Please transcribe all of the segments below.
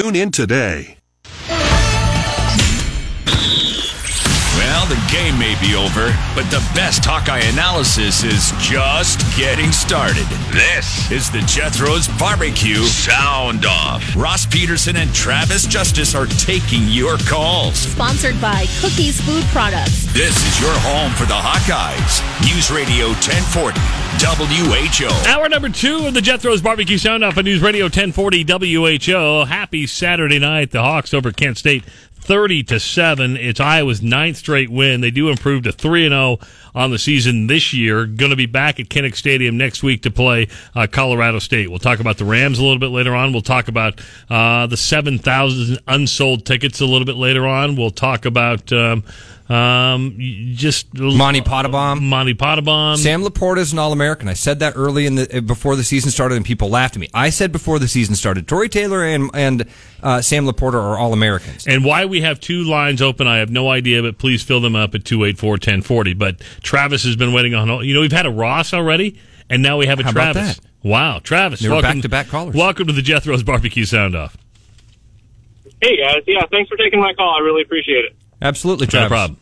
Tune in today. Game may be over, but the best Hawkeye analysis is just getting started. This is the Jethro's Barbecue Sound Off. Ross Peterson and Travis Justice are taking your calls. Sponsored by Cookies Food Products. This is your home for the Hawkeyes. News Radio 1040, WHO. Hour number two of the Jethro's Barbecue Sound Off on News Radio 1040 WHO. Happy Saturday night. The Hawks over Kent State 30 to 7. It's Iowa's ninth straight win. They do improve to 3 and 0 on the season this year. Going to be back at Kinnick Stadium next week to play uh, Colorado State. We'll talk about the Rams a little bit later on. We'll talk about uh, the 7,000 unsold tickets a little bit later on. We'll talk about um, um, just Monte Pottebaum. Monte Pottebaum. Sam Laporta is an All American. I said that early in the before the season started, and people laughed at me. I said before the season started, Tory Taylor and and uh, Sam Laporta are All Americans. And why we have two lines open, I have no idea, but please fill them up at 284 1040. But Travis has been waiting on, you know, we've had a Ross already, and now we have a How about Travis. that? Wow, Travis. They were welcome, back-to-back callers. Welcome to the Jethro's Barbecue Sound Off. Hey guys, yeah, thanks for taking my call. I really appreciate it. Absolutely, No Travis. problem.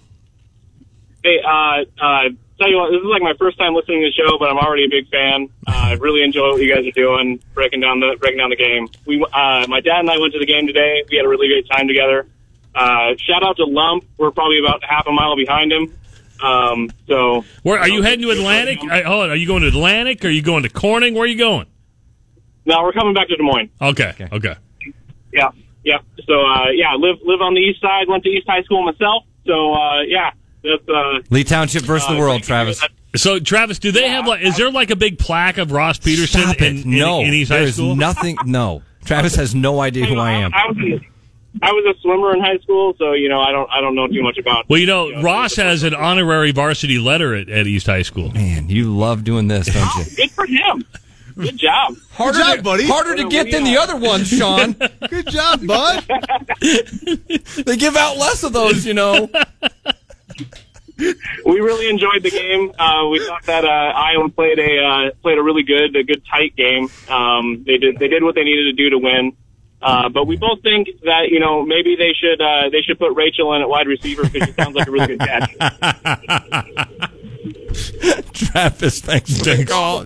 Hey, uh, uh, tell you what, this is like my first time listening to the show, but I'm already a big fan. Uh, I really enjoy what you guys are doing, breaking down the breaking down the game. We, uh, my dad and I went to the game today. We had a really great time together. Uh, shout out to Lump. We're probably about half a mile behind him. Um, so Where are you heading to Atlantic? I, hold on, are you going to Atlantic? Are you going to Corning? Where are you going? No, we're coming back to Des Moines. Okay, okay. Yeah, yeah. So uh, yeah, live live on the east side. Went to East High School myself. So uh, yeah, that's uh, Lee Township versus uh, the world. Travis. So, Travis, do they have like? Is there like a big plaque of Ross Peterson Stop in, it. in, no, in East High there's School? nothing. No, Travis has no idea who I am. I was a swimmer in high school, so you know I don't I don't know too much about. Well, you know, Ross has an honorary varsity letter at, at East High School. Man, you love doing this, don't you? Good for him. Good job. Harder, job, to, buddy. harder to get than the other ones, Sean. Good job, bud. they give out less of those, you know. We really enjoyed the game. Uh, we thought that uh, Iowa played a uh, played a really good a good tight game. Um, they did they did what they needed to do to win. Uh, but we both think that you know maybe they should uh, they should put Rachel in at wide receiver because she sounds like a really good catch. Travis, thanks for the call.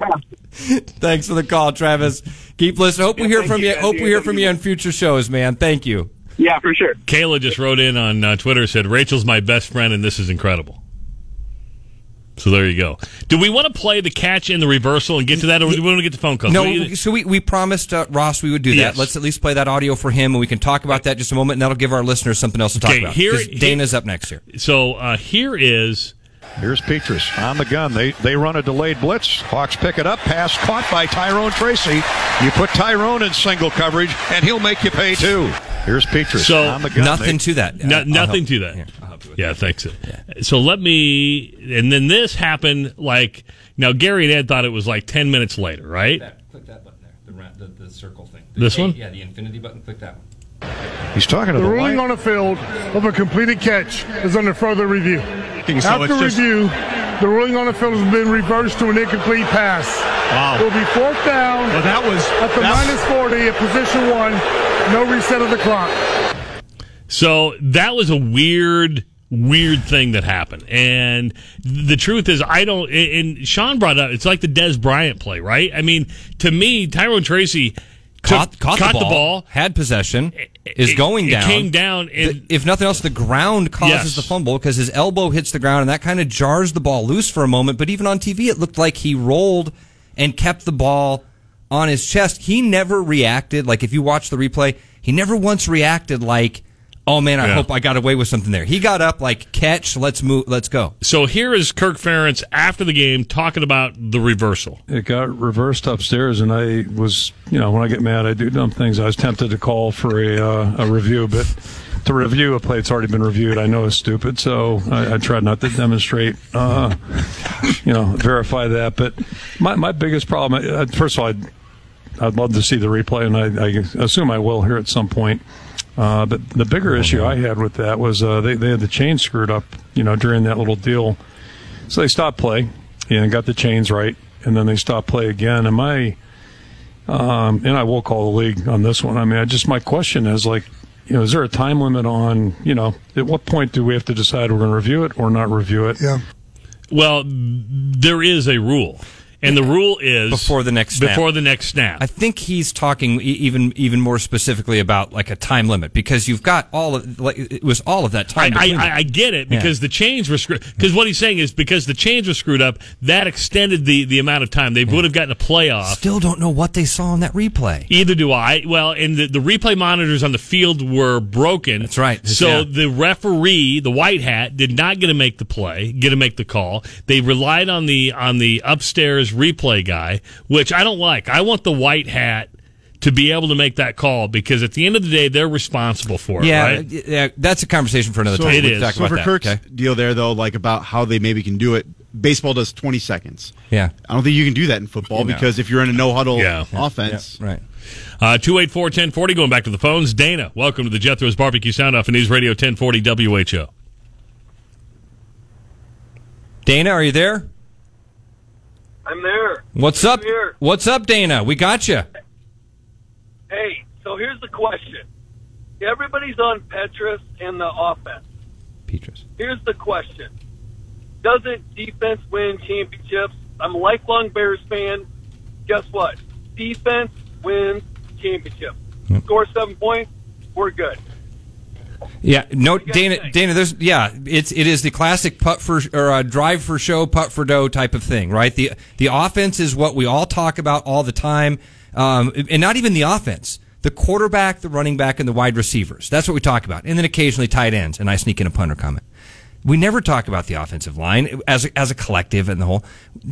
thanks for the call, Travis. Keep listening. Hope we hear from you, you. Hope we hear from you on future shows, man. Thank you. Yeah, for sure. Kayla just wrote in on uh, Twitter said Rachel's my best friend and this is incredible. So there you go. Do we want to play the catch and the reversal and get to that, or do we want to get the phone call? No, What so we, we promised uh, Ross we would do that. Yes. Let's at least play that audio for him, and we can talk about that just a moment, and that'll give our listeners something else to talk Okay, about. here- 'Cause Dana's up next here. so uh, here is Here's Petras on the gun. They they run a delayed blitz. Hawks pick it up. Pass caught by Tyrone Tracy. You put Tyrone in single coverage, and he'll make you pay too. Here's Petras So, on the gun. Nothing They- to that. no, nothing to that. Here, I'll help Yeah, thanks. So let me, and then this happened like now. Gary and Ed thought it was like ten minutes later, right? Click that button there, the, the, the circle thing. This one? Yeah, the infinity button. Click that one. He's talking to The the, ruling line. on the field of a completed catch is under further review. So After it's just- review, the ruling on the field has been reversed to an incomplete pass. Wow. It will be fourth down Well, that was at the that- minus 40 at position one. No reset of the clock. So that was a weird, weird thing that happened. And the truth is, I don't. And Sean brought up, it's like the Dez Bryant play, right? I mean, to me, Tyrone Tracy Caught, took- caught, the, ball, had possession, is it- going it down. came down and- The- if nothing else, the ground causes Yes. the fumble because his elbow hits the ground, and that kind of jars the ball loose for a moment. But even on TV, it looked like he rolled and kept the ball on his chest. He never reacted. Like if you watch the replay, he never once reacted like, "Oh man, I Yeah. hope I got away with something there." He got up like, "Catch, let's move, let's go." So here is Kirk Ferentz after the game talking about the reversal. it got reversed upstairs, and I was, you know, when I get mad, I do dumb things. I was tempted to call for a uh, a review, but to review a play that's already been reviewed, I know is stupid. So I, I tried not to demonstrate, uh, you know, verify that. But my my biggest problem, uh, first of all, I'd, I'd love to see the replay, and I, I assume I will here at some point. Uh, but the bigger issue I had with that was uh, they they had the chain screwed up, you know, during that little deal. So they stopped play and got the chains right, and then they stopped play again. And my um, and I will call the league on this one. I mean, I just my question is like, you know, is there a time limit on, you know, at what point do we have to decide we're going to review it or not review it? Yeah. Well, there is a rule, and the rule is Before the next snap. Before the next snap. I think he's talking e- even even more specifically about like a time limit because you've got all of like it was all of that time. I, I. I get it because the chains were screwed. Because what he's saying is because the chains were screwed up, that extended the, the amount of time they would have gotten a playoff. Still don't know what they saw in that replay. Either do I. Well, and the, the replay monitors on the field were broken. That's right. So Yeah. the referee, the white hat, did not get to make the play, get to make the call. They relied on the on the upstairs replay guy, which I don't like. I want the white hat to be able to make that call because at the end of the day, they're responsible for it. Yeah, right? yeah, that's a conversation for another So time. it We can is. So for that, Kirk's okay? deal there, though, like about how they maybe can do it, baseball does 20 seconds. Yeah. I don't think you can do that in football No. because if you're in a no huddle Yeah. offense, Right. Uh, 284 1040, going back to the phones. Dana, welcome to the Jethro's Barbecue Sound Off and News Radio 1040 WHO. Dana, are you there? I'm there. What's up? here. What's up, Dana? We got you. Hey, so here's the question. Everybody's on Petras and the offense. Petras. Here's the question. Doesn't defense win championships? I'm a lifelong Bears fan. Guess what? Defense wins championships. Score seven points, we're good. Yeah, no, do you guys Dana. think? Dana, there's yeah, it's it is the classic putt for or uh, drive for show, putt for dough type of thing, right? The the offense is what we all talk about all the time, um, and not even the offense. The quarterback, the running back, and the wide receivers. That's what we talk about, and then occasionally tight ends. And I sneak in a punter comment. We never talk about the offensive line as a, as a collective and the whole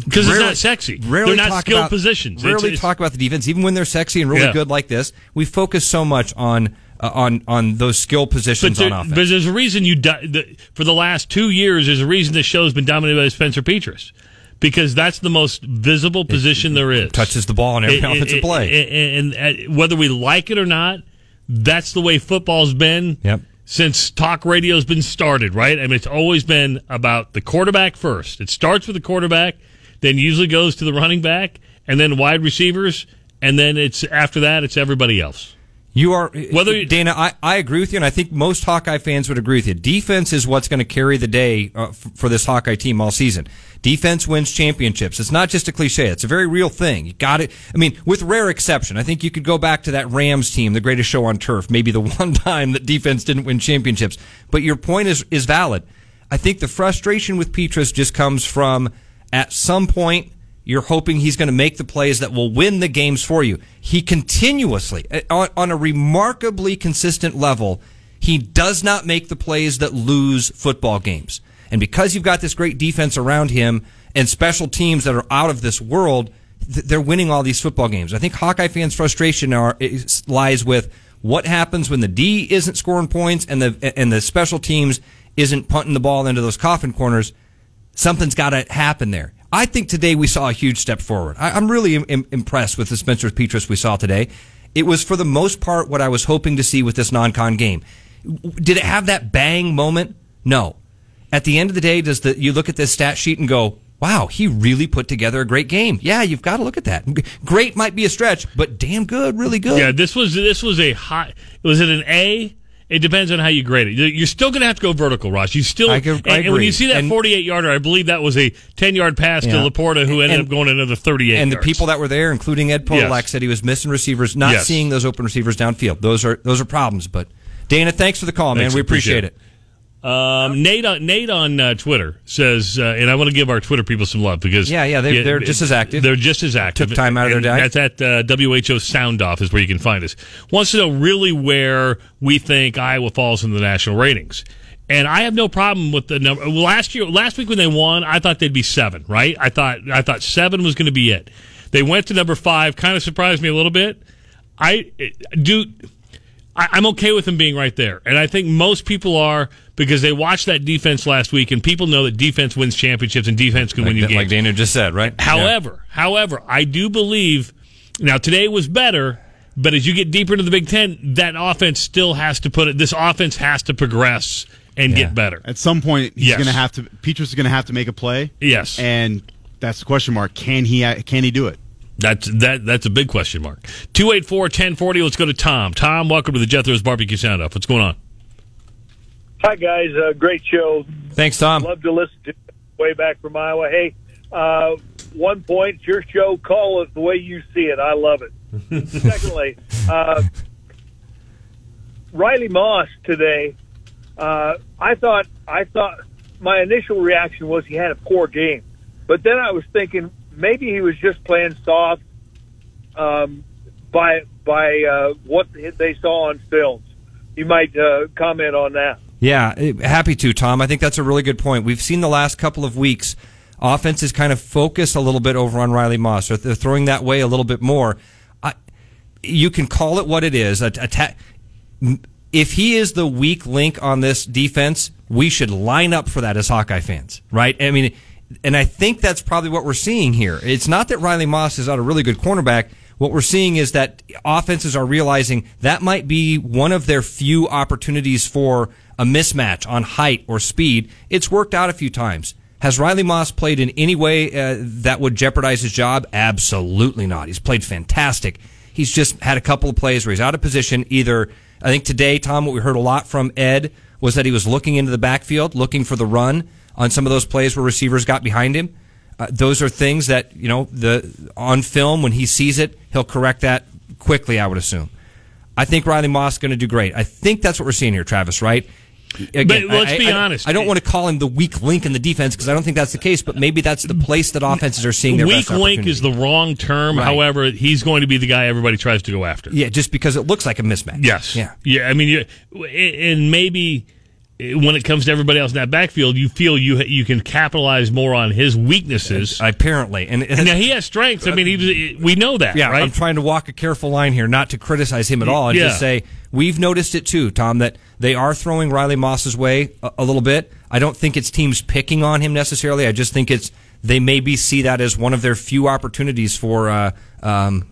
Because it's not sexy. Rarely They're not talk skilled about- positions. Rarely It's- it's- talk about the defense, even when they're sexy and really Yeah. good like this. We focus so much on uh, on on those skill But, positions there- on offense. but there's a reason you di- the, for the last two years. There's a reason this show's been dominated by Spencer Petras because that's the most visible position there is. touches the ball on every It- offensive it- play. it- and, and, whether we like it or not, that's the way football's been. Yep. Since talk radio's been started, right? I mean, it's always been about the quarterback first. It starts with the quarterback, then usually goes to the running back, and then wide receivers, and then it's after that, it's everybody else. You are Whether you- Dana. I, I agree with you, and I think most Hawkeye fans would agree with you. Defense is what's going to carry the day uh, f- for this Hawkeye team all season. Defense wins championships. It's not just a cliche; it's a very real thing. You got it. I mean, with rare exception, I think you could go back to that Rams team, the greatest show on turf, maybe the one time that defense didn't win championships. But your point is is valid. I think the frustration with Petras just comes from at some point you're hoping he's going to make the plays that will win the games for you. He continuously, uh, on, on a remarkably consistent level, he does not make the plays that lose football games. And because you've got this great defense around him and special teams that are out of this world, they're winning all these football games. I think Hawkeye fans' frustration are, lies with what happens when the D isn't scoring points and the and the special teams isn't punting the ball into those coffin corners something's got to happen there. I think today we saw a huge step forward. I, I'm really Im- im- impressed with the Spencer Petras we saw today. It was for the most part what I was hoping to see with this non-con game. Did it have that bang moment? No. At the end of the day, does the you look at this stat sheet and go, "Wow, he really put together a great game." Yeah, you've got to look at that. Great might be a stretch, but damn good, really good. Yeah, this was this was a high. Was it an A? It depends on how you grade it. You're still going to have to go vertical, Ross. You still, I and, agree- and when you see that And- 48 yarder, I believe that was a 10 yard pass Yeah. to Laporta, who ended And- up going another 38. and the people that were there, including Ed Podolak, Yes. said he was missing receivers, not Yes. seeing those open receivers downfield. Those are those are problems. But Dana, thanks for the call, man. Thanks, we appreciate appreciate, it. it. Um, Nate on Nate on uh, Twitter says, uh, and I want to give our Twitter people some love because Yeah, yeah, they- they're just as active. They're just as active. Took time out of their day. That's at uh, WHO Sound Off is where you can find us. Wants to know really where we think Iowa falls in the national ratings. And I have no problem with the number. well, Last year, last week when they won, I thought they'd be seven. Right? I thought I thought seven was going to be it. They went to number five. Kind of surprised me a little bit. I do. I, I'm okay with them being right there, and I think most people are because they watched that defense last week, and people know that defense wins championships and defense can win you Like, games. like Dana just said, right? However, however, I do believe now today was better, but as you get deeper into the Big Ten, that offense still has to put it. This offense has to progress and Yeah. get better. at some point he's Yes. going to have to. Petras is going to have to make a play. Yes. and that's the question mark. Can he? Can he do it? That's that. That's a big question mark. 284-1040. Let's go to Tom. Tom, welcome to the Jethro's Barbecue Sound Off. What's going on? Hi guys, uh, great show. Thanks, Tom. Love to listen to way back from Iowa. Hey, uh, one point, your show. Call it the way you see it. I love it. Secondly, uh, Riley Moss today. Uh, I thought I thought my initial reaction was he had a poor game, but then I was thinking maybe he was just playing soft um, by by uh, what they saw on films. You might uh, comment on that. Yeah, eh, happy to, Tom. I think that's a really good point. We've seen the last couple of weeks, offense is kind of focused a little bit over on Riley Moss, they're throwing that way a little bit more. I, you can call it what it is. If he is the weak link on this defense, we should line up for that as Hawkeye fans, right? I mean, and I think that's probably what we're seeing here. It's not that Riley Moss is not a really good cornerback. What we're seeing is that offenses are realizing that might be one of their few opportunities for a mismatch on height or speed. It's worked out a few times. Has Riley Moss played in any way uh, that would jeopardize his job? Absolutely not. He's played fantastic. He's just had a couple of plays where he's out of position. Either, I think today, Tom, what we heard a lot from Ed was that he was looking into the backfield, looking for the run on some of those plays where receivers got behind him. Uh, those are things that you know the on film when he sees it, he'll correct that quickly. I would assume. I think Riley Moss is going to do great. I think that's what we're seeing here, Travis. Right? Again, but let's I, be I, honest. I don't want to call him the weak link in the defense because I don't think that's the case. But maybe that's the place that offenses are seeing their weak link is the wrong term. Right. However, he's going to be the guy everybody tries to go after. Yeah, just because it looks like a mismatch. Yes. Yeah. Yeah. I mean, and maybe when it comes to everybody else in that backfield, you feel you you can capitalize more on his weaknesses. Apparently, and, and now he has strengths. I mean, he, we know that. Yeah, right? I'm trying to walk a careful line here, not to criticize him at all, and Yeah. just say we've noticed it too, Tom, that they are throwing Riley Moss's way a, a little bit. I don't think it's teams picking on him necessarily. I just think it's they maybe see that as one of their few opportunities for uh, um,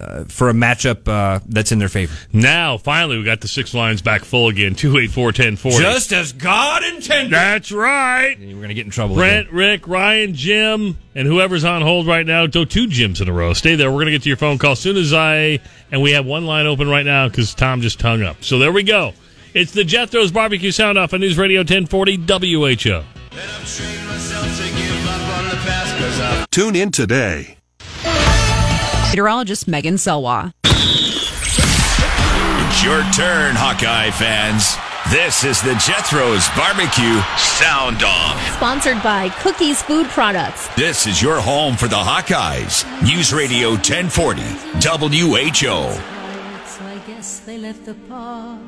uh, for a matchup uh, that's in their favor. Now, finally, we got the six lines back full again. Two eight four ten forty. Just as God intended. That's right. We're going to get in trouble. Brent, again. Rick, Ryan, Jim, and whoever's on hold right now. Do two Jims in a row. Stay there. We're going to get to your phone call as soon as I. And we have one line open right now because Tom just hung up. So there we go. It's the Jethro's Barbecue Sound Off on News Radio 1040 WHO. Tune in today. Meteorologist Megan Selwa. It's your turn, Hawkeye fans. This is the Jethro's Barbecue Sound Off. Sponsored by Cookies Food Products. This is your home for the Hawkeyes. News Radio 1040 WHO. I guess they left the park.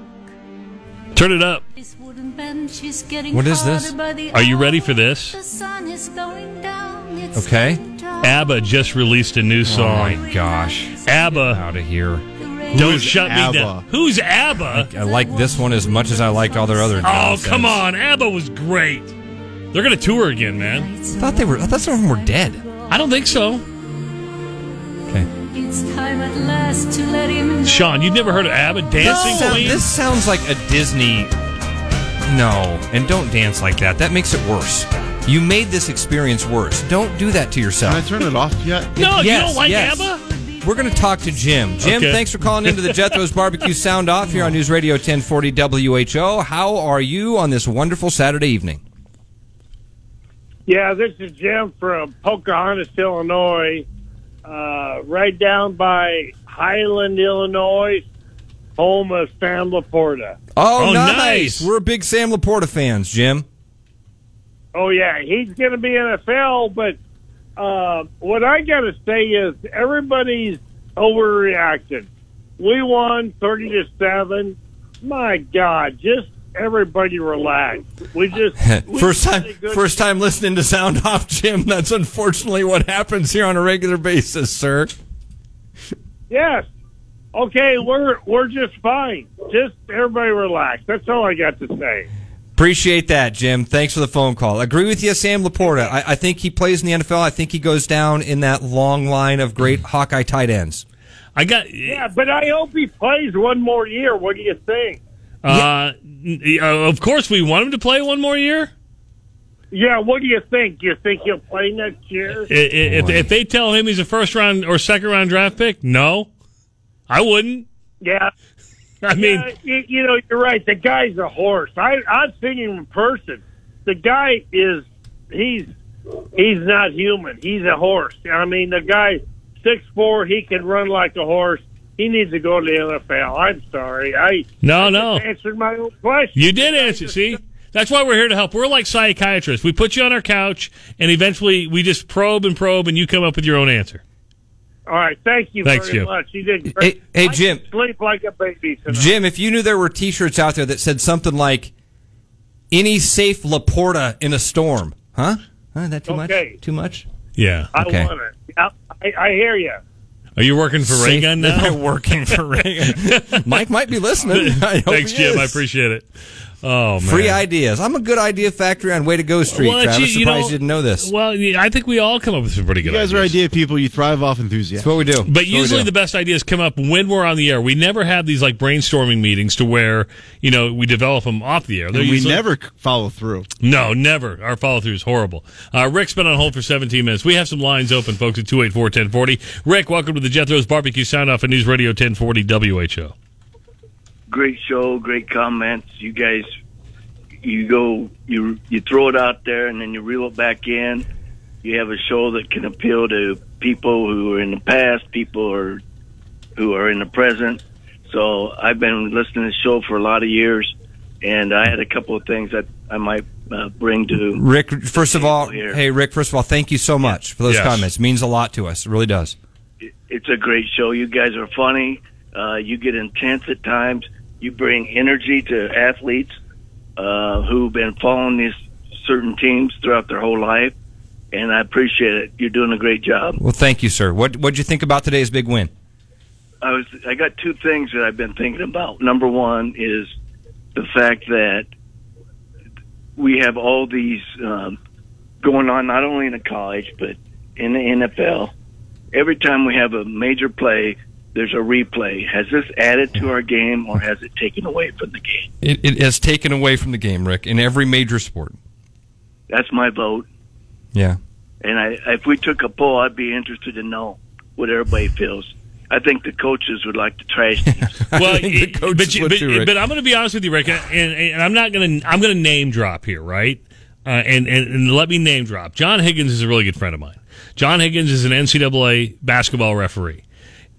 Turn it up. This wooden bench is getting What is this? Are you ready for this? The sun is going down. It's Okay. ABBA just released a new song. Oh my gosh! ABBA. Out of here. Don't Who's shut ABBA? me down. Who's ABBA? I like this one as much as I liked all their other. Oh, nonsense. come on. ABBA was great. They're going to tour again, man. I thought they were. I thought some of them were dead. I don't think so. Okay. It's time at last to let him. Sean, you've never heard of ABBA Dancing This, Queen? this sounds like a Disney. No, and don't dance like that. That makes it worse. You made this experience worse. Don't do that to yourself. Can I turn it off yet? No, you don't like yes. ABBA? We're going to talk to Jim. Jim, Okay. thanks for calling into the Jethro's Barbecue Sound Off here on News Radio 1040 WHO. How are you on this wonderful Saturday evening? Yeah, this is Jim from Pocahontas, Illinois, uh, right down by Highland, Illinois, home of Sam Laporta. Oh, Oh, nice. nice. We're big Sam Laporta fans, Jim. Oh yeah, he's going to be NFL. But uh, what I got to say is everybody's overreacting. We won thirty to seven. My God, just everybody relax. We just we first time, did a good- first time listening to Sound Off, Jim. That's unfortunately what happens here on a regular basis, sir. Yes. Okay, we're we're just fine. Just everybody relax. That's all I got to say. Appreciate that, Jim. Thanks for the phone call. Agree with you, Sam Laporta. I, I think he plays in the NFL. I think he goes down in that long line of great Hawkeye tight ends. I got. Yeah, but I hope he plays one more year. What do you think? Uh, n- uh, of course, we want him to play one more year. Yeah, what do you think? Do you think he'll play next year? I- i- If, if they tell him he's a first round or second round draft pick, no, I wouldn't. Yeah. I mean, Yeah, you, you know, you're right. The guy's a horse. I I've seen him in person. The guy is he's he's not human. He's a horse. I mean, the guy six four. He can run like a horse. He needs to go to the NFL. I'm sorry. I No, I no. answered my own question. You did answer. See, that's why we're here to help. We're like psychiatrists. We put you on our couch, and eventually we just probe and probe, and you come up with your own answer. All right. Thank you Thanks, very Jim. much. You did great. Hey, hey, I Jim. Sleep like a baby tonight. Jim, if you knew there were T-shirts out there that said something like "Any safe Laporta in a storm," huh? Huh, that too Okay. much? Too much? Yeah. I Okay. want it. I, I, I hear you. Are you working for Ray Safe- Gun now? working for Reagan. Mike might be listening. I hope Thanks, he Jim. I appreciate it. Oh man. Free ideas. I'm a good idea factory on Way to Go Street. Well, it's- Travis, you- you surprised know- you didn't know this. Well, I think we all come up with some pretty good. You good guys ideas. are idea people. You thrive off enthusiasm. That's what we do. But That's usually do. the best ideas come up when we're on the air. We never have these like brainstorming meetings to where you know we develop them off the air. And They're we usually- never follow through. No, never. Our follow through is horrible. Uh, Rick's been on hold for 17 minutes. We have some lines open, folks, at 284 1040. Rick, welcome to the Jethro's Barbecue Sound Off at News Radio 1040 WHO. Great show, great comments. You guys, you go, you you throw it out there, and then you reel it back in. You have a show that can appeal to people who are in the past, people who are who are in the present. So I've been listening to the show for a lot of years, and I had a couple of things that I might uh, bring to Rick, first of all, here. hey Rick, first of all, thank you so much for those Yes. comments. It means a lot to us. It really does. it's a great show. You guys are funny. Uh, you get intense at times. You bring energy to athletes uh, who've been following these certain teams throughout their whole life, and I appreciate it. You're doing a great job. Well, thank you, sir. What what'd you think about today's big win? I was I got two things that I've been thinking about. Number one is the fact that we have all these um, going on, not only in the college but in the NFL. Every time we have a major play, there's a replay. Has this added to our game or has it taken away from the game? It, it has taken away from the game, Rick, in every major sport. That's my vote. Yeah. And I, if we took a poll, I'd be interested to know what everybody feels. I think the coaches would like to trash these. Well, it- but, you, but, but I'm going to be honest with you, Rick, and, and I'm not going to I'm going to name drop here, right? Uh, and, and and let me name drop. John Higgins is a really good friend of mine. John Higgins is an NCAA basketball referee,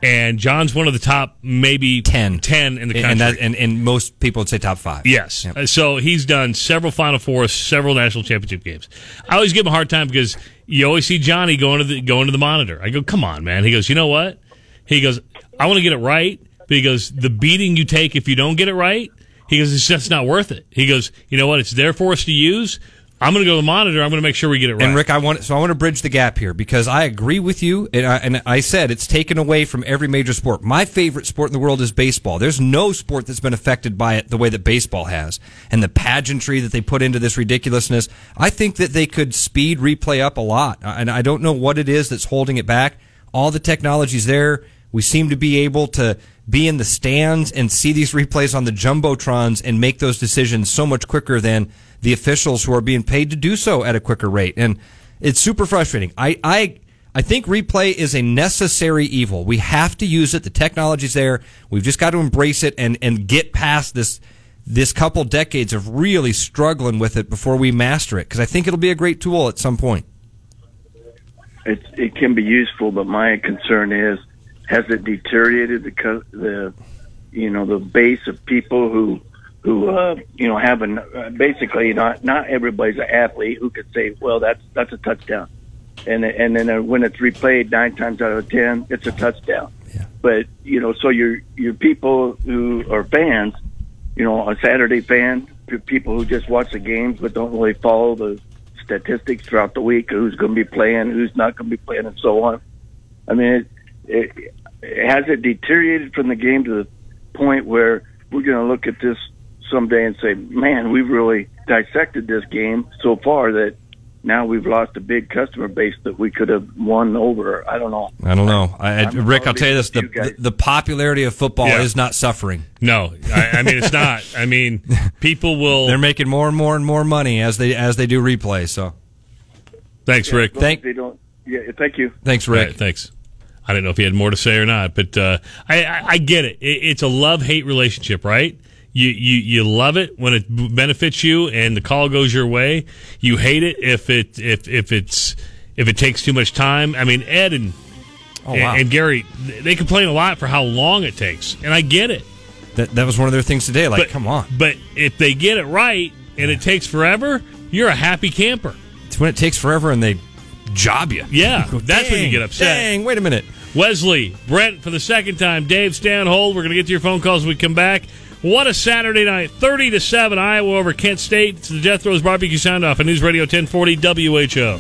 and John's one of the top maybe 10, 10 in the country. and, that, and and most people would say top five. Yes. Uh, So he's done several Final Fours, several national championship games. I always give him a hard time because you always see Johnny going to the going to the monitor. I go, come on, man. He goes, you know what? He goes, I want to get it right. But he goes, the beating you take if you don't get it right. He goes, it's just not worth it. He goes, you know what? It's there for us to use. I'm going to go to the monitor. I'm going to make sure we get it right. And Rick, I want so I want to bridge the gap here because I agree with you, and I, and I said it's taken away from every major sport. My favorite sport in the world is baseball. There's no sport that's been affected by it the way that baseball has, and the pageantry that they put into this ridiculousness. I think that they could speed replay up a lot, uh, and I don't know what it is that's holding it back. All the technology's there. We seem to be able to be in the stands and see these replays on the jumbotrons and make those decisions so much quicker than the officials who are being paid to do so at a quicker rate. And it's super frustrating. I, I, I think replay is a necessary evil. We have to use it. The technology's there. We've just got to embrace it and, and get past this, this couple decades of really struggling with it before we master it. Cause I think it'll be a great tool at some point. it it can be useful, but my concern is has it deteriorated the the you know the base of people who who uh, you know have an uh, basically not not everybody's an athlete who could say well that's that's a touchdown. And and then uh, when it's replayed nine times out of ten it's a touchdown. But you know so your your people who are fans you know a Saturday fan people who just watch the games but don't really follow the statistics throughout the week who's going to be playing who's not going to be playing and so on. I mean, it, it, has it deteriorated from the game to the point where we're going to look at this someday and say, "Man, we've really dissected this game so far that now we've lost a big customer base that we could have won over. I don't know. I don't know. I, I, Rick, I'll tell you this: the, you the, the popularity of football Yeah. is not suffering. No, I, I mean it's not. I mean, people will. They're making more and more and more money as they as they do replay. So, Thanks, Yeah, Rick. as long as Thank- they don't. Yeah, thank you. thanks, Rick. right, thanks. I don't know if he had more to say or not, but uh, I, I, I get it. it. It's a love hate relationship, right? You, you you love it when it benefits you and the call goes your way. You hate it if it if if it's if it takes too much time. I mean, Ed and Oh, wow. and Gary they complain a lot for how long it takes, and I get it. That that was one of their things today. Like, but come on, But if they get it right and it takes forever, you're a happy camper. it's when it takes forever and they job you. Yeah, Go, that's when you get upset. Dang, wait a minute. Wesley, Brent for the second time. Dave, stay on hold. We're going to get to your phone calls when we come back. What a Saturday night. 30 to 7, Iowa over Kent State. It's the Jethro's Barbecue Sound Off on News Radio 1040 WHO.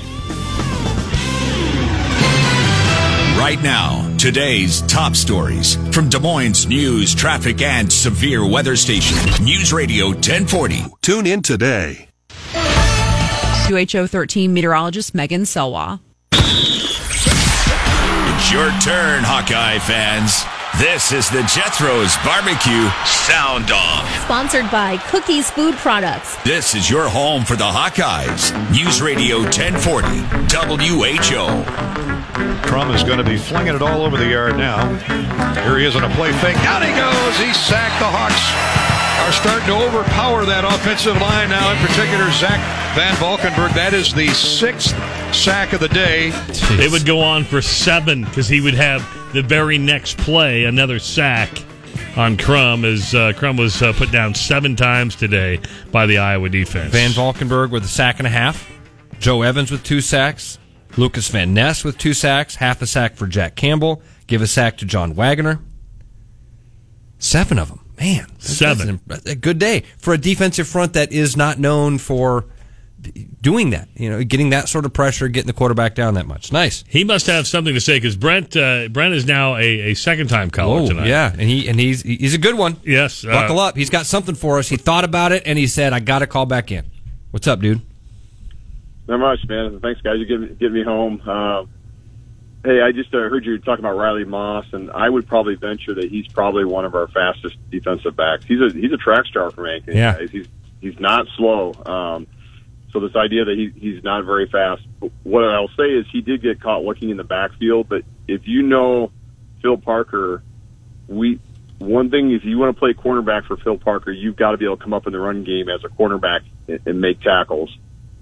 Right now, today's top stories from Des Moines News, Traffic, and Severe Weather Station. News Radio 1040. Tune in today. WHO 13 meteorologist Megan Selwa. It's your turn, Hawkeye fans. This is the Jethro's Barbecue Sound Off. Sponsored by Cookies Food Products. This is your home for the Hawkeyes. News Radio 1040 WHO. Crum is going to be flinging it all over the yard now. Here he is on a play fake. Down he goes. He sacked the Hawks. Are starting to overpower that offensive line now, in particular, Zach Van Valkenburg. That is the sixth sack of the day. It would go on for seven because he would have the very next play another sack on Crum as uh, Crum was uh, put down seven times today by the Iowa defense. Van Valkenburg with a sack and a half. Joe Evans with two sacks. Lucas Van Ness with two sacks. Half a sack for Jack Campbell. Give a sack to John Waggoner. Seven of them. Man, that's- Seven. that's a good day for a defensive front that is not known for doing that. You know, getting that sort of pressure, getting the quarterback down that much. Nice. He must have something to say because Brent uh, Brent is now a, a second time caller Whoa, tonight. yeah, and he and he's he's a good one. Yes, uh, Buckle up. He's got something for us. He thought about it and he said, "I got to call back in." What's up, dude? Not much, man. Thanks, guys. You get get me home. Uh, hey, I just uh, heard you talking about Riley Moss, and I would probably venture that he's probably one of our fastest defensive backs. He's a he's a track star for Ankeny. Yeah. guys. He's he's not slow. Um, so this idea that he he's not very fast. What I'll say is he did get caught looking in the backfield, but if you know Phil Parker, we one thing if you want to play cornerback for Phil Parker, you've got to be able to come up in the run game as a cornerback and, and make tackles.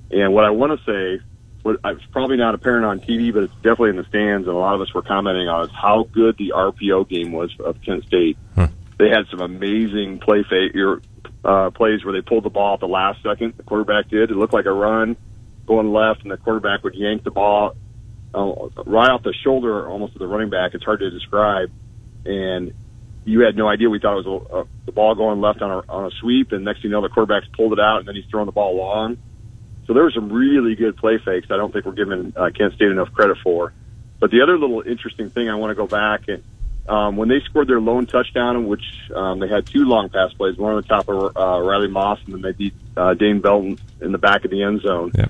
And what I want to say, what it's probably not apparent on TV, but it's definitely in the stands, and a lot of us were commenting on is how good the RPO game was of Kent State. Hmm. They had some amazing play fa- uh, plays where they pulled the ball at the last second. The quarterback did. It looked like a run going left, and the quarterback would yank the ball uh, right off the shoulder, almost to the running back. It's hard to describe, and you had no idea. We thought it was a, a, the ball going left on a, on a sweep, and next thing you know, the quarterback's pulled it out, and then he's throwing the ball long. So there were some really good play fakes. I don't think we're giving uh, Kent State enough credit for. But the other little interesting thing I want to go back and um, when they scored their lone touchdown, which um, they had two long pass plays, one on the top of uh, Riley Moss, and then they beat uh, Dane Belton in the back of the end zone. Yeah.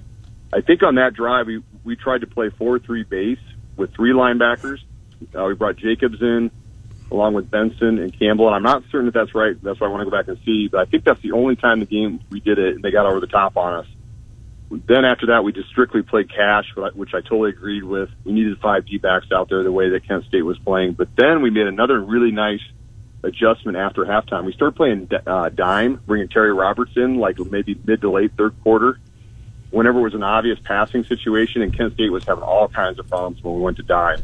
I think on that drive we we tried to play four three base with three linebackers. Uh, we brought Jacobs in along with Benson and Campbell, and I'm not certain if that's right. That's why I want to go back and see. But I think that's the only time the game we did it, and they got over the top on us. Then after that, we just strictly played cash, which I totally agreed with. We needed five D backs out there the way that Kent State was playing. But then we made another really nice adjustment after halftime. We started playing uh, dime, bringing Terry Roberts in like maybe mid to late third quarter. Whenever it was an obvious passing situation, and Kent State was having all kinds of problems when we went to dime.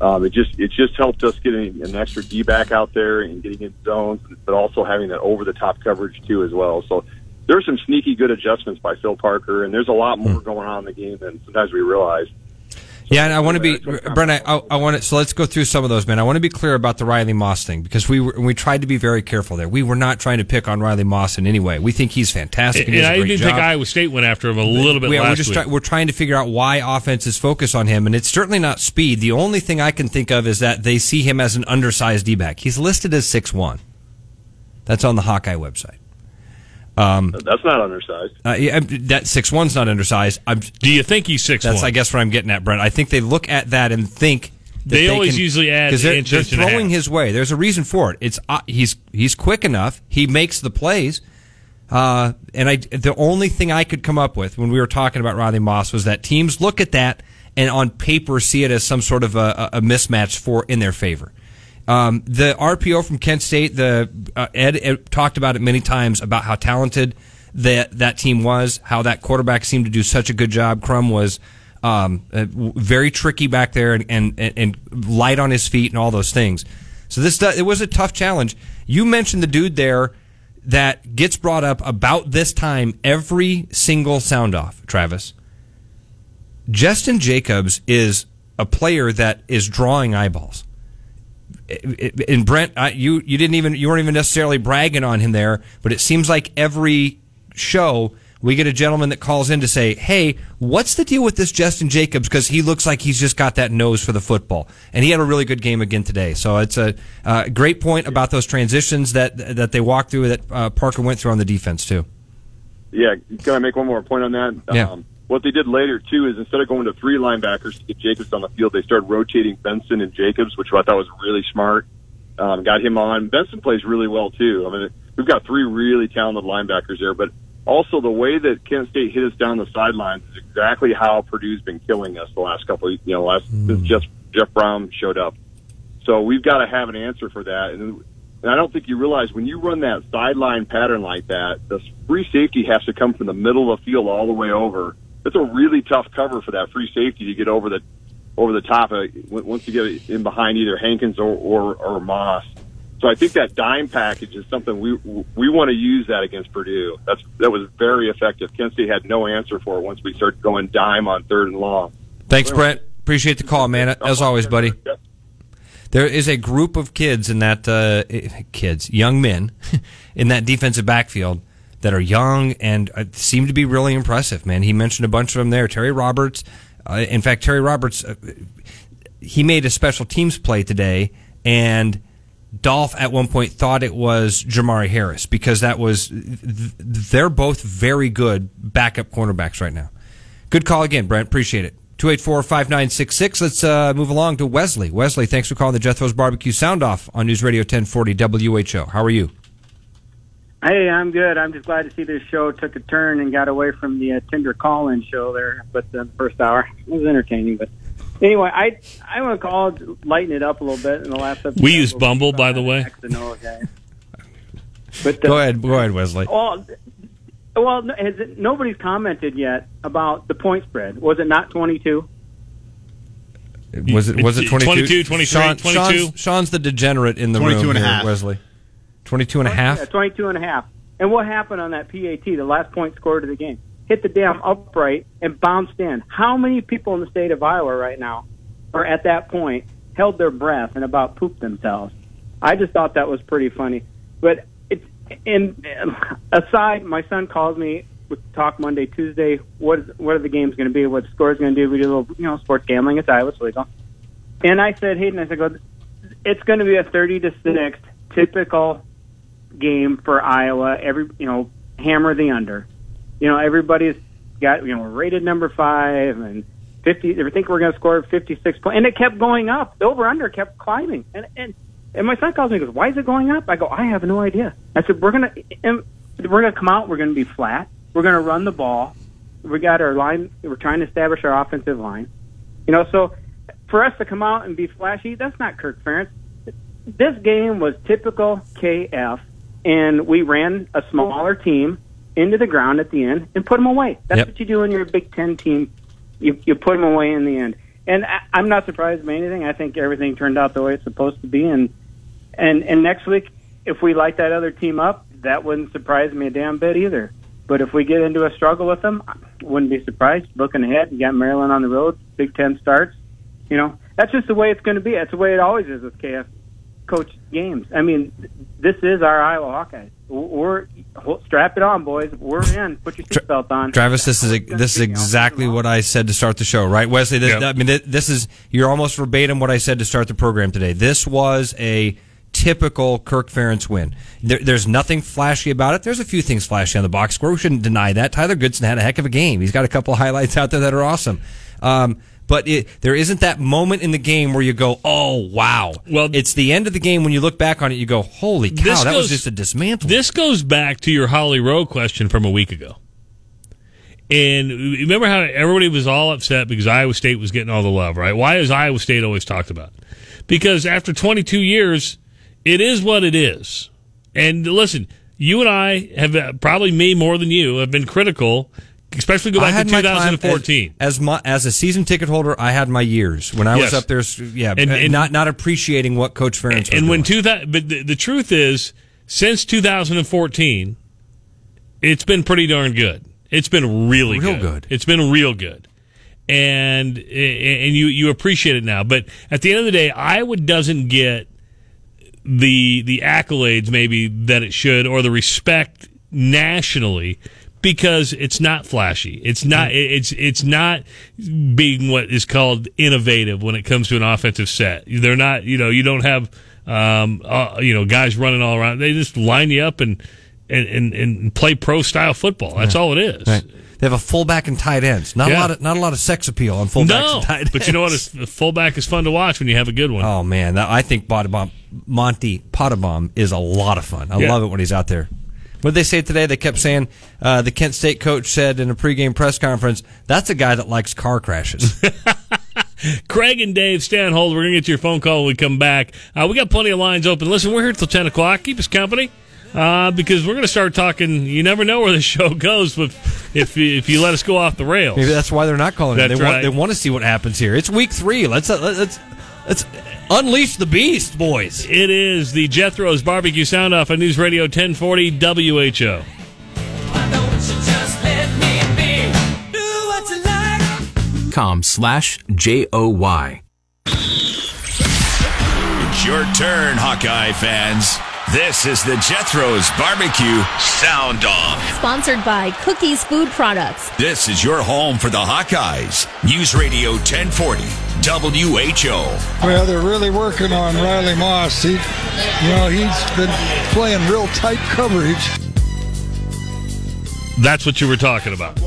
Um, it just it just helped us getting an extra D back out there and getting in zones, but also having that over the top coverage too as well. So there's some sneaky good adjustments by Phil Parker, and there's a lot more hmm. going on in the game than sometimes we realize. Yeah, and I want to be, Brent. I, I want to. So let's go through some of those, man. I want to be clear about the Riley Moss thing because we were, we tried to be very careful there. We were not trying to pick on Riley Moss in any way. We think he's fantastic. And, and he does great didn't job. think Iowa State went after him a little bit Yeah, last we're just week. try, we're trying to figure out why offenses focus on him, and it's certainly not speed. The only thing I can think of is that they see him as an undersized D back. He's listed as six one. That's on the Hawkeye website. Um, That's not undersized. uh, yeah, that six one's not undersized. I'm, Do you think he's six that's one? I guess what I'm getting at, Brent. I think they look at that and think that They always usually add because they're, inch, they're inch and a throwing his way. There's a reason for it. It's uh, he's he's quick enough. He makes the plays. Uh, and I, the only thing I could come up with when we were talking about Riley Moss was that teams look at that and on paper see it as some sort of a, a mismatch for in their favor. Um, the RPO from Kent State, the uh, Ed, Ed talked about it many times about how talented that that team was, how that quarterback seemed to do such a good job. Crum was um, uh, very tricky back there and, and and light on his feet and all those things. So this it was a tough challenge. You mentioned the dude there that gets brought up about this time every single sound off, Travis. Jestin Jacobs is a player that is drawing eyeballs. And Brent, I, you you didn't even you weren't even necessarily bragging on him there, but it seems like every show we get a gentleman that calls in to say, "Hey, what's the deal with this Jestin Jacobs? Because he looks like he's just got that nose for the football, and he had a really good game again today. So it's a uh, great point about those transitions that that they walked through that uh, Parker went through on the defense too. Yeah, can I make one more point on that? Yeah. Um, what they did later too is instead of going to three linebackers to get Jacobs on the field, they started rotating Benson and Jacobs, which I thought was really smart. Um, got him on. Benson plays really well too. I mean, we've got three really talented linebackers there, but also the way that Kent State hit us down the sidelines is exactly how Purdue's been killing us the last couple, of, you know, last since Jeff Jeff Brohm showed up. So we've got to have an answer for that. And, and I don't think you realize when you run that sideline pattern like that, the free safety has to come from the middle of the field all the way over. It's a really tough cover for that free safety to get over the over the top of once you get in behind either Hankins or, or, or Moss. So I think that dime package is something we we want to use that against Purdue. That's that was very effective. Kent State had no answer for it once we started going dime on third and long. Thanks, Brent. Appreciate the call, man. As always, buddy. There is a group of kids in that uh, kids, young men, in that defensive backfield that are young and uh, seem to be really impressive. Man, he mentioned a bunch of them there. Terry Roberts. Uh, in fact, Terry Roberts, uh, he made a special teams play today, and Dolph at one point thought it was Jermari Harris because that was they're both very good backup cornerbacks right now. Good call again, Brent. Appreciate it. 284-5966. Let's uh, move along to Wesley. Wesley, thanks for calling the Jethro's Barbecue Sound Off on News Radio 1040 WHO. How are you? Hey, I'm good. I'm just glad to see this show took a turn and got away from the uh, Tinder call-in show there. But the first hour it was entertaining. But anyway, I I want to call lighten it up a little bit in the last episode. We use Bumble, by the way. The Noah guys. But uh, Go ahead, go ahead, Wesley. Well, well, has it, nobody's commented yet about the point spread. Was it not 22? Was it was it 22? 22, 23, Sean, 22? Sean's, Sean's the degenerate in the 22 room and a here, half. Wesley. 22 and a oh, half? Yeah, 22 and a half. And what happened on that PAT, the last point scored of the game? Hit the damn upright and bounced in. How many people in the state of Iowa right now are at that point held their breath and about pooped themselves? I just thought that was pretty funny. But it's and uh, aside, my son calls me with talk Monday, Tuesday. What is what are the games going to be? What the score's going to do? We do a little, you know, sports gambling. It's Iowa, it's legal. And I said, Hayden, I said, go. It's going to be a thirty to six typical game for Iowa. Every you know, hammer the under. You know, everybody's got you know rated number five and fifty. They think we're going to score fifty six points, and it kept going up. The over under kept climbing, and and and my son calls me and goes, "Why is it going up?" I go, "I have no idea." I said, "We're gonna and we're gonna come out. We're gonna be flat. We're gonna run the ball. We got our line. We're trying to establish our offensive line. You know, so for us to come out and be flashy, that's not Kirk Ferentz. This game was typical KF, and we ran a smaller team into the ground at the end and put them away. That's Yep. what you do when you're a Big Ten team. You you put them away in the end. And I, I'm not surprised by anything. I think everything turned out the way it's supposed to be. And and and next week, if we light that other team up, that wouldn't surprise me a damn bit either. But if we get into a struggle with them, I wouldn't be surprised. Looking ahead, you got Maryland on the road, Big Ten starts. You know, that's just the way it's going to be. That's the way it always is with KF coach games. I mean, this is our Iowa Hawkeyes. We're strap it on, boys. We're in. Put your seatbelt on. Travis, this is this is exactly what I said to start the show, right, Wesley? This, Yep. I mean, this is you're almost verbatim what I said to start the program today. This was a typical Kirk Ferentz win. There, there's nothing flashy about it. There's a few things flashy on the box score. We shouldn't deny that. Tyler Goodson had a heck of a game. He's got a couple highlights out there that are awesome. Um, but it, there isn't that moment in the game where you go, "Oh wow!" Well, it's the end of the game when you look back on it, you go, "Holy cow, that was just a dismantle." This goes back to your Holly Rowe question from a week ago. And remember how everybody was all upset because Iowa State was getting all the love, right? Why is Iowa State always talked about? Because after 22 years, it is what it is. And listen, you and I have probably me more than you have been critical, especially go back to my 2014. As, as my as a season ticket holder, I had my years when I Yes. was up there. Yeah, And- uh, and- not not appreciating what Coach Ferentz was and when doing. 2000 but the, the truth is since 2014 it's been pretty darn good it's been really Real good. good. it's been real good and and you you appreciate it now but at the end of the day iowa doesn't get the the accolades maybe that it should or the respect nationally because it's not flashy. It's not it's it's not being what is called innovative when it comes to an offensive set. They're not, you know, you don't have um uh, you know, guys running all around. They just line you up and and and, and play pro style football. That's Yeah. all it is. Right. They have a fullback and tight ends. Not a lot of not a lot of sex appeal on fullbacks no, and tight ends. but you know what? The fullback is fun to watch when you have a good one. Oh man, I think Pottebaum, Monte Pottebaum is a lot of fun. I Yeah. love it when he's out there. What did they say today? They kept saying uh, the Kent State coach said in a pregame press conference, "That's a guy that likes car crashes." Craig and Dave Stanhold, we're going to get your phone call when we come back. Uh, we got plenty of lines open. Listen, we're here till 10 o'clock. Keep us company uh, because we're going to start talking. You never know where the show goes but if, you- if you let us go off the rails. Maybe that's why they're not calling. That's They want right. they want to see what happens here. It's week three. Let's uh, let's let's unleash the beast, boys. It is the Jethro's Barbecue Sound Off on News Radio 1040 WHO. com slash J O Y. It's your turn, Hawkeye fans. This is the Jethro's Barbecue Sound Off. Sponsored by Cookies Food Products. This is your home for the Hawkeyes. News Radio 1040 WHO. Well, they're really working on Riley Moss. He, you know, he's been playing real tight coverage. That's what you were talking about.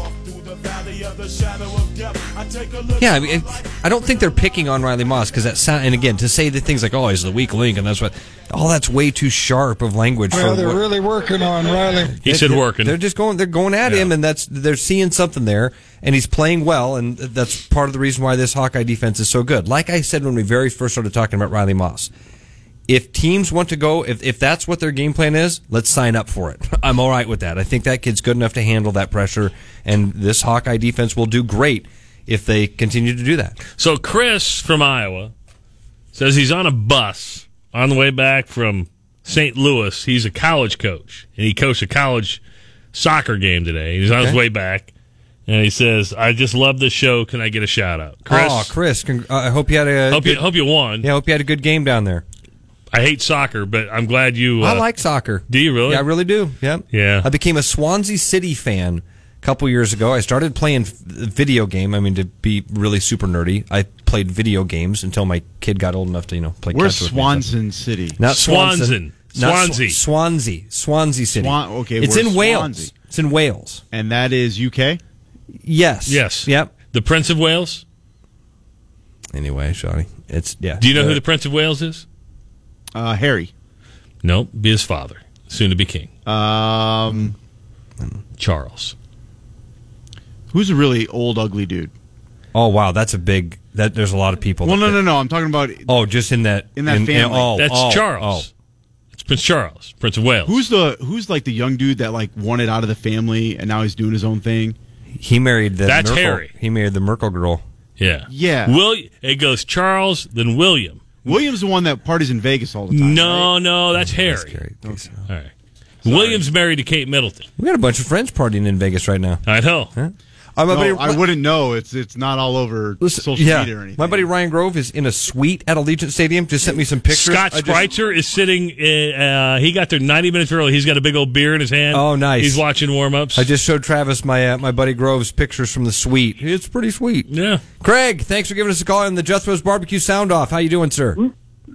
Yeah, I mean, I don't think they're picking on Riley Moss because that sound. And again, to say the things like, "Oh, he's the weak link," and that's what, all that's way too sharp of language. Well, for they're what- really working on Riley. He said working. They're just going. They're going at him, and that's they're seeing something there, and he's playing well, and that's part of the reason why this Hawkeye defense is so good. Like I said when we very first started talking about Riley Moss, if teams want to go, if if that's what their game plan is, let's sign up for it. I'm all right with that. I think that kid's good enough to handle that pressure, and this Hawkeye defense will do great if they continue to do that. So Chris from Iowa says he's on a bus on the way back from St. Louis. He's a college coach, and he coached a college soccer game today. He's on his way back, and he says, "I just love this show. Can I get a shout out, Chris? oh, Chris, cong- uh, I hope you had a hope you good- hope you won. yeah, I hope you had a good game down there. I hate soccer, but I'm glad you. Uh, I like soccer. Do you really? Yeah, I really do. Yeah. Yeah. I became a Swansea City fan couple years ago. I started playing video game. I mean, to be really super nerdy, I played video games until my kid got old enough to, you know, play Where's catch with. Swanson City? Not Swanson. Swanson. Not Sw- Swansea. Swansea. Swansea City. Swan- okay, It's where's in Wales. Swansea? It's in Wales. And that is UK? Yes. Yes. Yep. The Prince of Wales. Anyway, Shawty, it's yeah. Do you know Uh, who the Prince of Wales is? Uh, Harry. No, be his father, soon to be king, Um, Charles. Who's a really old, ugly dude? Oh wow, that's a big. That there's a lot of people. Well, that- no, no, no. I'm talking about Oh, just in that In that family. oh, That's oh, Charles. Oh. It's Prince Charles, Prince of Wales. who's the who's like the young dude that like wanted out of the family and now he's doing his own thing. oh. He married the. That's Markle, Harry. He married the Markle girl. Yeah. Yeah. Will it goes Charles, then William. William's the one that parties in Vegas all the time. No, no, that's Harry. okay All right. William's married to Kate Middleton. We got a bunch of friends partying in Vegas right now. I know. Uh, my No, buddy- I wouldn't know. It's it's not all over social yeah, media or anything. my buddy Ryan Grove is in a suite at Allegiant Stadium. Just sent me some pictures. Scott I just- is sitting. Uh, he got there 90 minutes early. He's got a big old beer in his hand. Oh, nice. He's watching warm ups. I just showed Travis my uh, my buddy Grove's pictures from the suite. It's pretty sweet. Yeah. Craig, thanks for giving us a call on the Jethro's Barbecue Sound Off. How you doing, sir?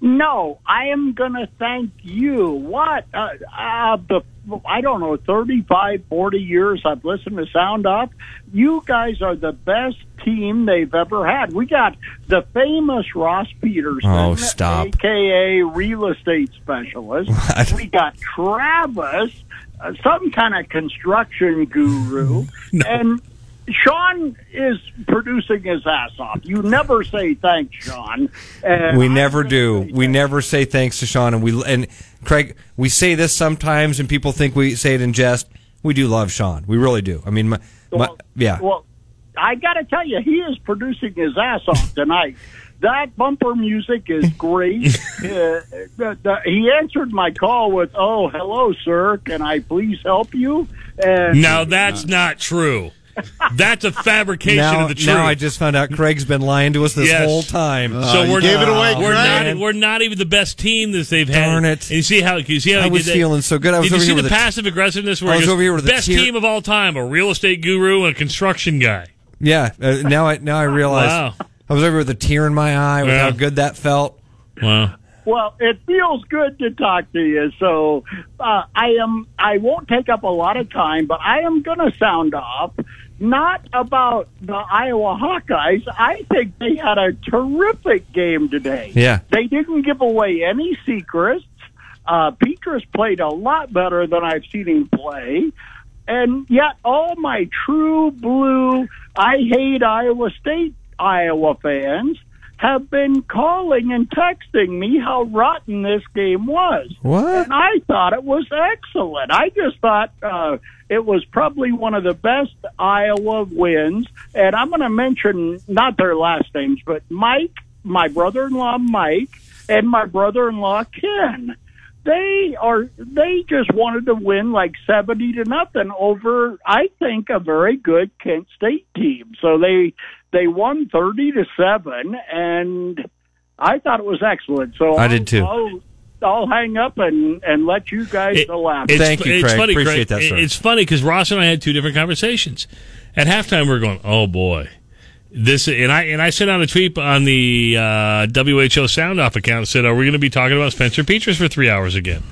No, I am going to thank you. What? Uh, uh, the I don't know, 35, 40 years I've listened to Sound Off. You guys are the best team they've ever had. We got the famous Ross Peterson, Oh, stop. aka real estate specialist. we got Travis, uh, some kind of construction guru, and Sean is producing his ass off. You never say thanks, Sean. And we never do. We never say thanks to Sean, and we and Craig. We say this sometimes, and people think we say it in jest. We do love Sean. We really do. I mean, my, my, yeah. Well, I got to tell you, he is producing his ass off tonight. that bumper music is great. uh, the, the, he answered my call with, "Oh, hello, sir. Can I please help you?" And Now that's not true. That's a fabrication now, of the truth. now I just found out Craig's been lying to us this Yes. whole time. so we're Oh, We're man. not. We're not even the best team that they've had. Darn it. And you see how? You see how I he was did that? feeling so good. I was did over you here see with the a- passive aggressiveness? Where I was goes, over here with a best tear- team of all time, a real estate guru and a construction guy. Yeah. Uh, now I now I realize Wow. I was over with a tear in my eye with Yeah. how good that felt. Wow. Well, it feels good to talk to you. So uh, I am. I won't take up a lot of time, but I am going to sound off. Not about the Iowa Hawkeyes. I think they had a terrific game today. Yeah. They didn't give away any secrets. Uh, Petras played a lot better than I've seen him play. And yet, all my true blue, I hate Iowa State Iowa fans have been calling and texting me how rotten this game was. What? And I thought it was excellent. I just thought uh, it was probably one of the best Iowa wins. And I'm going to mention not their last names, but Mike, my brother-in-law Mike, and my brother-in-law Ken. They are they just wanted to win like 70 to nothing over I think a very good Kent State team. So they they won 30 to 7 and I thought it was excellent. So I I'll- did too. I'll, I'll hang up and and let you guys elaborate. It's, it's funny, Craig. It's funny because Ross and I had two different conversations. At halftime, we are going, "Oh boy, this," and I and I sent out a tweet on the uh, WHO Sound Off account and said, "Are we going to be talking about Spencer Petras for three hours again?"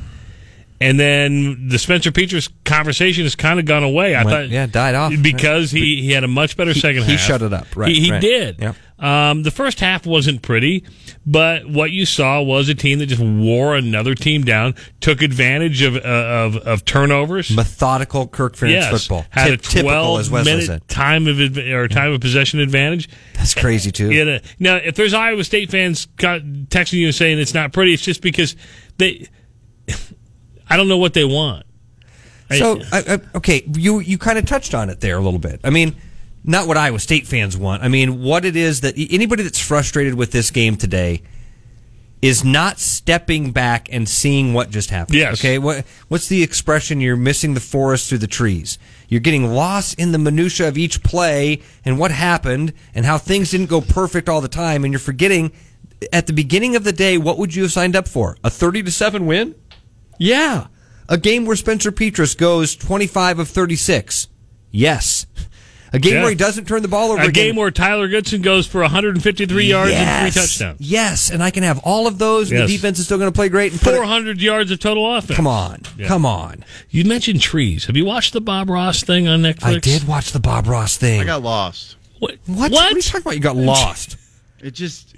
And then the Spencer Petras conversation has kind of gone away. I Went- thought, yeah, died off. because he, he had a much better He- second he half. He shut it up. Right, He, he right. did. Yep. Um, the first half wasn't pretty, but what you saw was a team that just wore another team down, took advantage of uh, of, of turnovers, Methodical Kirk Ferentz yes, football. had a typical, twelve minute said. time of adv- or time of possession advantage. That's crazy too. A- now, if there's Iowa State fans texting you and saying it's not pretty, it's just because they. I don't know what they want. So, I, I, okay, you you kind of touched on it there a little bit. I mean, not what Iowa State fans want. I mean, what it is that anybody that's frustrated with this game today is not stepping back and seeing what just happened. Yes. Okay. What what's the expression? You're missing the forest through the trees. You're getting lost in the minutia of each play and what happened and how things didn't go perfect all the time, and you're forgetting at the beginning of the day what would you have signed up for? A thirty to seven win? Yeah. A game where Spencer Petras goes 25 of 36. Yes. A game Yeah. where he doesn't turn the ball over a again. game where Tyler Goodson goes for 153 yards and three touchdowns. Yes, and I can have all of those. Yes. The defense is still going to play great. And put it- 400 yards of total offense. Come on. Come on. You mentioned trees. Have you watched the Bob Ross thing on Netflix? I did watch the Bob Ross thing. I got lost. What? What? What are you talking about? You got lost. It just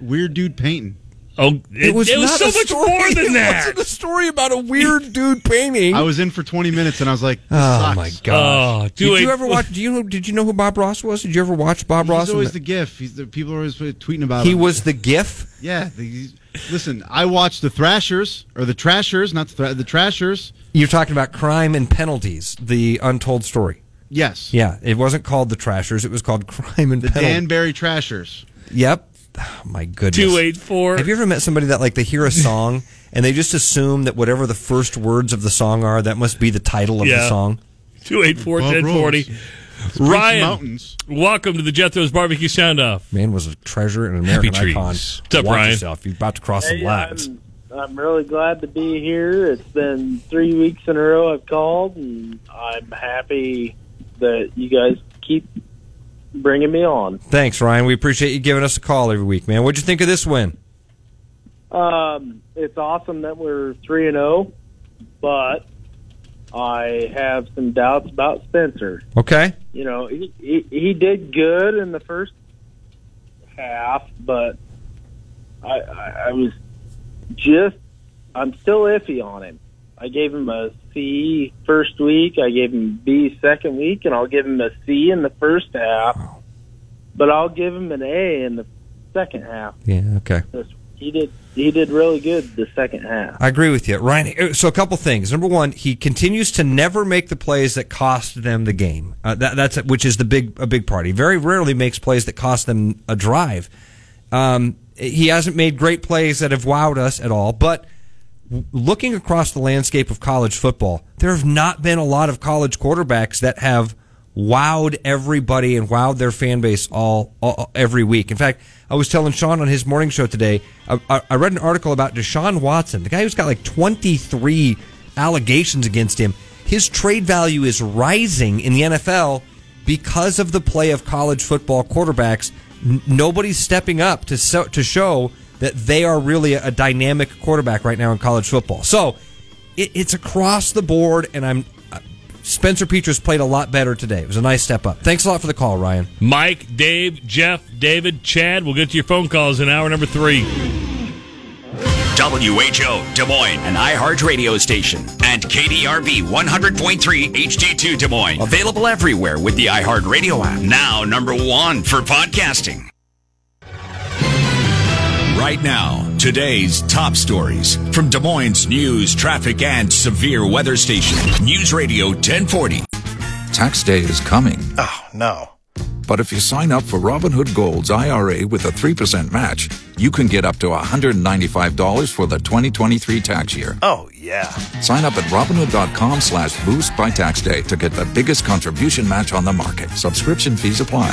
weird dude painting. Oh, it, was, it was so much story. more than It that. wasn't a story about a weird dude painting. I was in for 20 minutes and I was like, oh, this Oh sucks. my god! Oh, did do you ever watch? Do you? Did you know who Bob Ross was? Did you ever watch Bob Ross? He's in always the- the GIF. He's the people are always tweeting about him. he him. was the GIF. Yeah. the- listen, I watched the Thrashers or the Trashers, not the, Thra- the Trashers. You're talking about crime and penalties, the untold story. Yes. Yeah, it wasn't called the Trashers. It was called Crime and The Penalties. Danbury Trashers. Yep. Oh, my goodness. 284. Have you ever met somebody that like they hear a song and they just assume that whatever the first words of the song are, that must be the title of the song? 284 Bob 1040. Ryan, Mountains. welcome to the Jethro's Barbecue Sound Off. Man was a treasure and an American Happy icon. trees. What's up, Watch Ryan? yourself. You're about to cross some lines. I'm, I'm really glad to be here. It's been three weeks in a row I've called, and I'm happy that you guys keep bringing me on. Thanks, Ryan. We appreciate you giving us a call every week, man. What'd you think of this win? Um, it's awesome that we're three and zero, but I have some doubts about Spencer. Okay. You know, he, he he did good in the first half, but I, I I was just I'm still iffy on him. I gave him a C first week, I gave him B second week, and I'll give him a C in the first half. But I'll give him an A in the second half. Yeah. Okay. He did he did really good the second half. I agree with you, Ryan. uh, So a couple things. Number one, he continues to never make the plays that cost them the game. Uh, that, that's which is the big a big part. He very rarely makes plays that cost them a drive. Um, he hasn't made great plays that have wowed us at all. But looking across the landscape of college football, there have not been a lot of college quarterbacks that have wowed everybody and wowed their fan base all, all every week. In fact, I was telling Sean on his morning show today. I, I- read an article about Deshaun Watson, the guy who's got like 23 allegations against him. His trade value is rising in the NFL because of the play of college football quarterbacks. N- nobody's stepping up to so, to show that they are really a, a dynamic quarterback right now in college football. So it, it's across the board, and I'm uh, Spencer Petras played a lot better today. It was a nice step up. Thanks a lot for the call, Ryan. Mike, Dave, Jeff, David, Chad. We'll get to your phone calls in hour number three. WHO Des Moines, an iHeart radio station, and KDRB 100.3 HD2 Des Moines. Available everywhere with the iHeart radio app. Now number one for podcasting. Right now, today's top stories from Des Moines news, traffic, and severe weather station. News Radio 1040. Tax day is coming. Oh, no. But if you sign up for Robinhood Gold's IRA with a 3% match, you can get up to $195 for the 2023 tax year. Oh, yeah. Sign up at Robinhood.com slash boost by tax day to get the biggest contribution match on the market. Subscription fees apply.